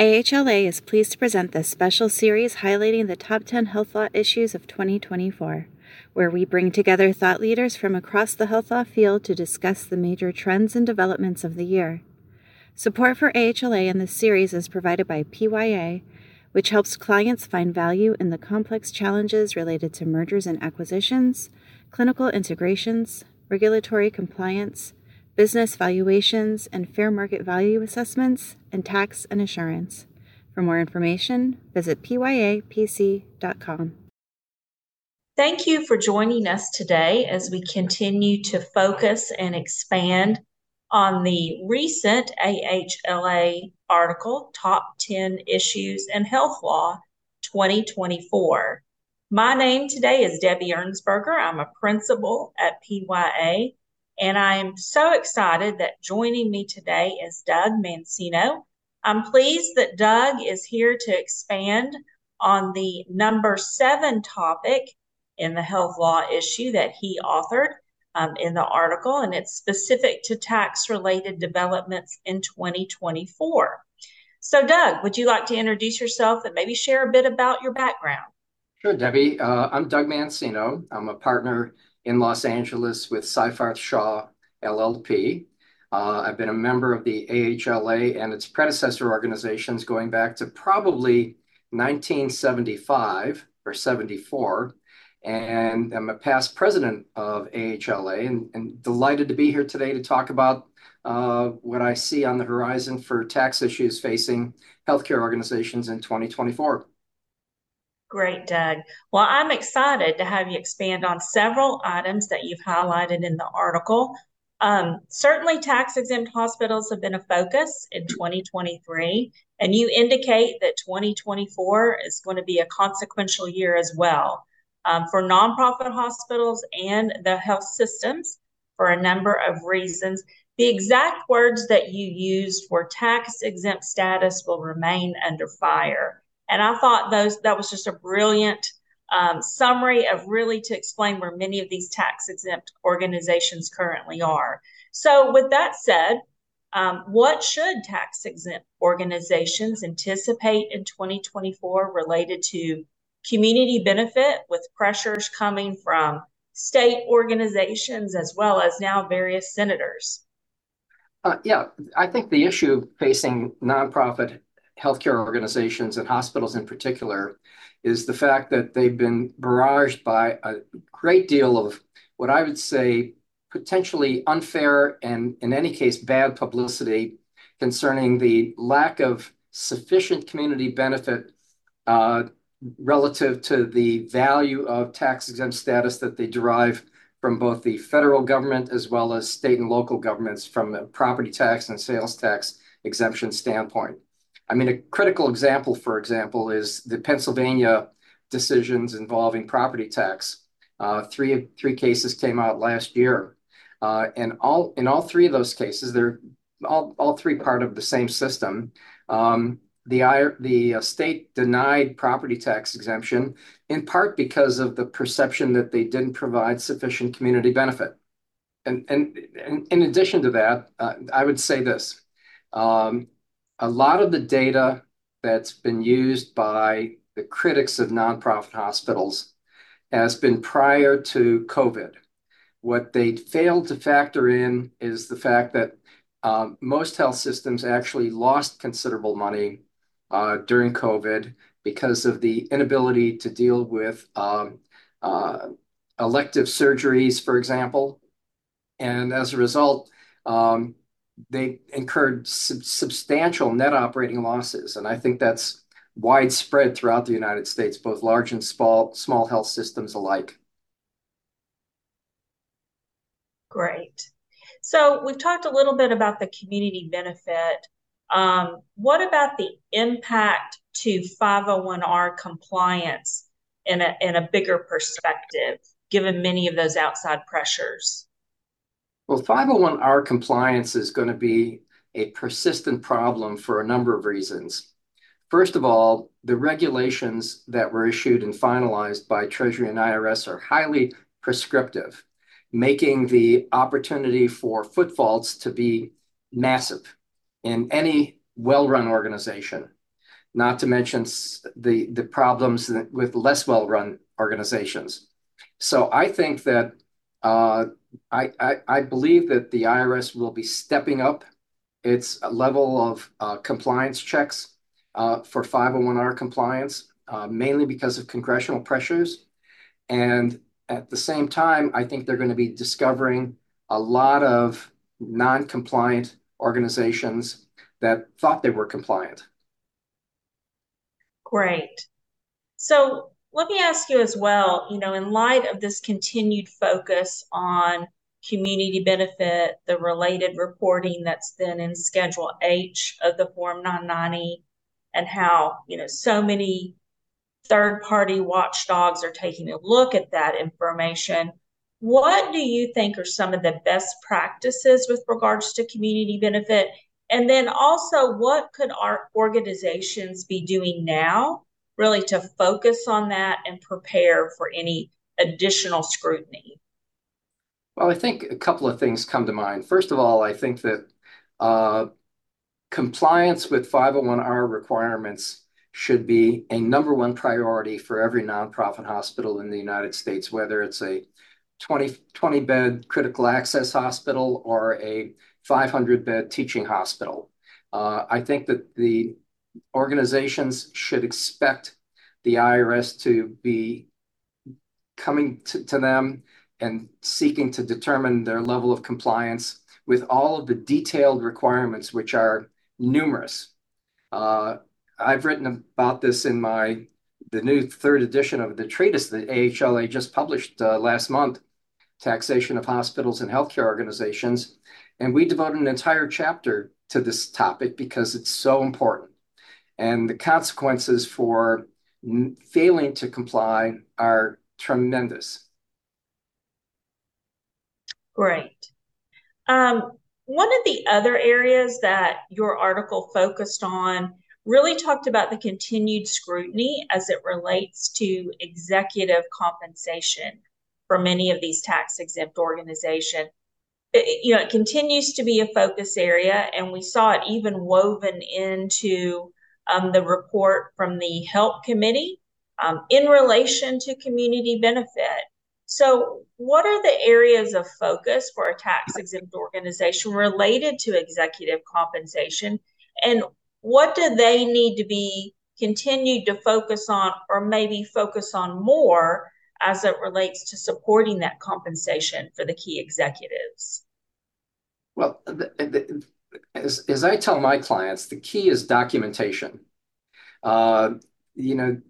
AHLA is pleased to present this special series highlighting the top 10 health law issues of 2024, where we bring together thought leaders from across the health law field to discuss the major trends and developments of the year. Support for AHLA in this series is provided by PYA, which helps clients find value in the complex challenges related to mergers and acquisitions, clinical integrations, regulatory compliance, business valuations and fair market value assessments, and tax and assurance. For more information, visit pyapc.com. Thank you for joining us today as we continue to focus and expand on the recent AHLA article, Top 10 Issues in Health Law 2024. My name today is Debbie Ernsberger. I'm a principal at PYA and I'm so excited that joining me today is Doug Mancino. I'm pleased that Doug is here to expand on the number seven topic in the health law issue that he authored um, in the article, and it's specific to tax related developments in 2024. So, Doug, would you like to introduce yourself and maybe share a bit about your background? Sure, Debbie. Uh, I'm Doug Mancino. I'm a partner in Los Angeles with Seyfarth Shaw LLP. Uh, I've been a member of the AHLA and its predecessor organizations going back to probably 1975 or 74. And I'm a past president of AHLA and, and delighted to be here today to talk about uh, what I see on the horizon for tax issues facing healthcare organizations in 2024. Great, Doug. Well, I'm excited to have you expand on several items that you've highlighted in the article. Um, certainly, tax exempt hospitals have been a focus in 2023, and you indicate that 2024 is going to be a consequential year as well um, for nonprofit hospitals and the health systems for a number of reasons. The exact words that you used were tax exempt status will remain under fire. And I thought those that was just a brilliant um, summary of really to explain where many of these tax exempt organizations currently are. So, with that said, um, what should tax exempt organizations anticipate in 2024 related to community benefit with pressures coming from state organizations as well as now various senators? Uh, yeah, I think the issue facing nonprofit healthcare organizations and hospitals in particular is the fact that they've been barraged by a great deal of what I would say potentially unfair and, in any case, bad publicity concerning the lack of sufficient community benefit uh, relative to the value of tax exempt status that they derive from both the federal government as well as state and local governments from a property tax and sales tax exemption standpoint. I mean, a critical example, for example, is the Pennsylvania decisions involving property tax. Uh, three three cases came out last year, uh, and all in all three of those cases, they're all all three part of the same system. Um, the the uh, state denied property tax exemption in part because of the perception that they didn't provide sufficient community benefit. And and, and in addition to that, uh, I would say this. Um, a lot of the data that's been used by the critics of nonprofit hospitals has been prior to COVID. What they failed to factor in is the fact that um, most health systems actually lost considerable money uh, during COVID because of the inability to deal with um, uh, elective surgeries, for example. And as a result, um, they incurred substantial net operating losses. And I think that's widespread throughout the United States, both large and small, small health systems alike. Great. So we've talked a little bit about the community benefit. Um, what about the impact to 501R compliance in a, in a bigger perspective, given many of those outside pressures? Well, 501R compliance is going to be a persistent problem for a number of reasons. First of all, the regulations that were issued and finalized by Treasury and IRS are highly prescriptive, making the opportunity for foot faults to be massive in any well-run organization. not to mention the problems with less well-run organizations. So I think that Uh, I believe that the IRS will be stepping up its level of uh, compliance checks uh, for 501(r) compliance, mainly because of congressional pressures. And at the same time, I think they're going to be discovering a lot of non-compliant organizations that thought they were compliant. Great. So let me ask you as well, you know, in light of this continued focus on community benefit, the related reporting that's then in Schedule H of the Form 990, and how, you know, so many third-party watchdogs are taking a look at that information, what do you think are some of the best practices with regards to community benefit? And then also, what could our organizations be doing now really to focus on that and prepare for any additional scrutiny? Well, I think a couple of things come to mind. First of all, I think that uh, compliance with 501(r) requirements should be a number one priority for every nonprofit hospital in the United States, whether it's a 20 bed critical access hospital or a 500 bed teaching hospital. Uh, I think that the organizations should expect the IRS to be coming to, to them and seeking to determine their level of compliance with all of the detailed requirements, which are numerous. Uh, I've written about this in my the new third edition of the treatise that AHLA just published uh, last month, Taxation of Hospitals and Healthcare Organizations. And we devote an entire chapter to this topic because it's so important. And the consequences for failing to comply are tremendous. Great. Um, one of the other areas that your article focused on really talked about the continued scrutiny as it relates to executive compensation for many of these tax exempt organizations. you know, it continues to be a focus area, and we saw it even woven into um, the report from the HELP Committee um, in relation to community benefit. So, what are the areas of focus for a tax exempt organization related to executive compensation? And what do they need to be continued to focus on, or maybe focus on more as it relates to supporting that compensation for the key executives? Well, the, the, as, as I tell my clients, the key is documentation. Uh, you know,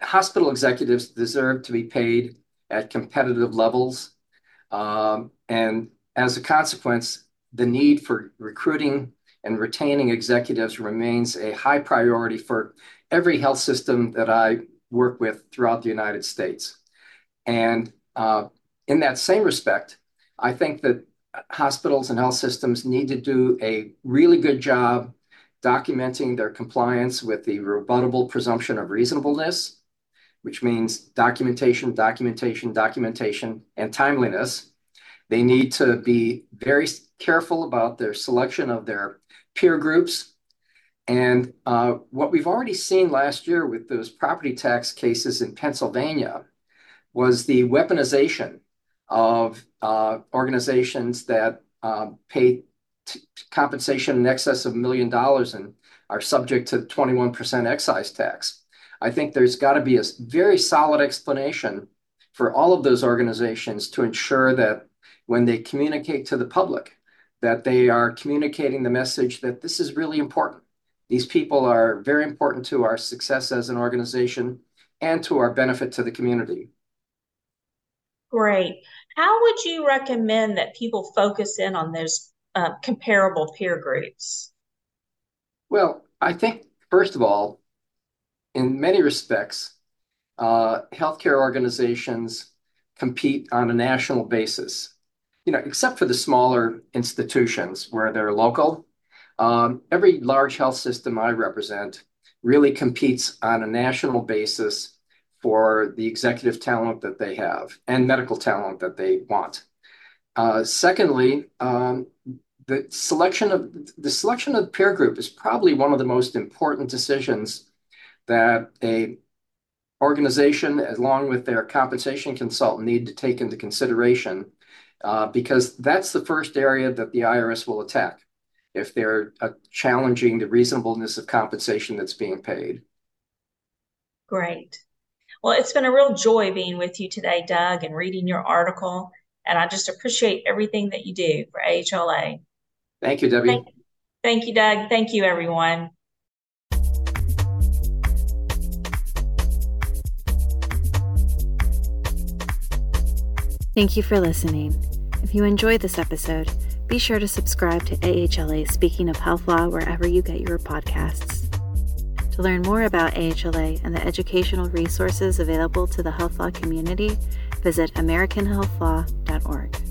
hospital executives deserve to be paid at competitive levels. Um, and as a consequence, the need for recruiting and retaining executives remains a high priority for every health system that I work with throughout the United States. And uh, in that same respect, I think that hospitals and health systems need to do a really good job documenting their compliance with the rebuttable presumption of reasonableness, which means documentation, documentation, documentation, and timeliness. They need to be very careful about their selection of their peer groups. And uh, what we've already seen last year with those property tax cases in Pennsylvania was the weaponization of uh, organizations that uh, pay compensation in excess of a million dollars and are subject to 21% excise tax. I think there's got to be a very solid explanation for all of those organizations to ensure that when they communicate to the public, that they are communicating the message that this is really important. These people are very important to our success as an organization and to our benefit to the community. Great. How would you recommend that people focus in on those uh, comparable peer groups? Well, I think, first of all, in many respects, uh, healthcare organizations compete on a national basis. You know, except for the smaller institutions where they're local, um, every large health system I represent really competes on a national basis for the executive talent that they have and medical talent that they want. Uh, secondly, um, the selection of the peer group is probably one of the most important decisions that a organization, along with their compensation consultant, need to take into consideration uh, because that's the first area that the IRS will attack if they're uh, challenging the reasonableness of compensation that's being paid. Great. Well, it's been a real joy being with you today, Doug, and reading your article. And I just appreciate everything that you do for AHLA. Thank you, Debbie. Thank, thank you, Doug. Thank you, everyone. Thank you for listening. If you enjoyed this episode, be sure to subscribe to AHLA Speaking of Health Law wherever you get your podcasts. To learn more about AHLA and the educational resources available to the health law community, visit AmericanHealthLaw.org.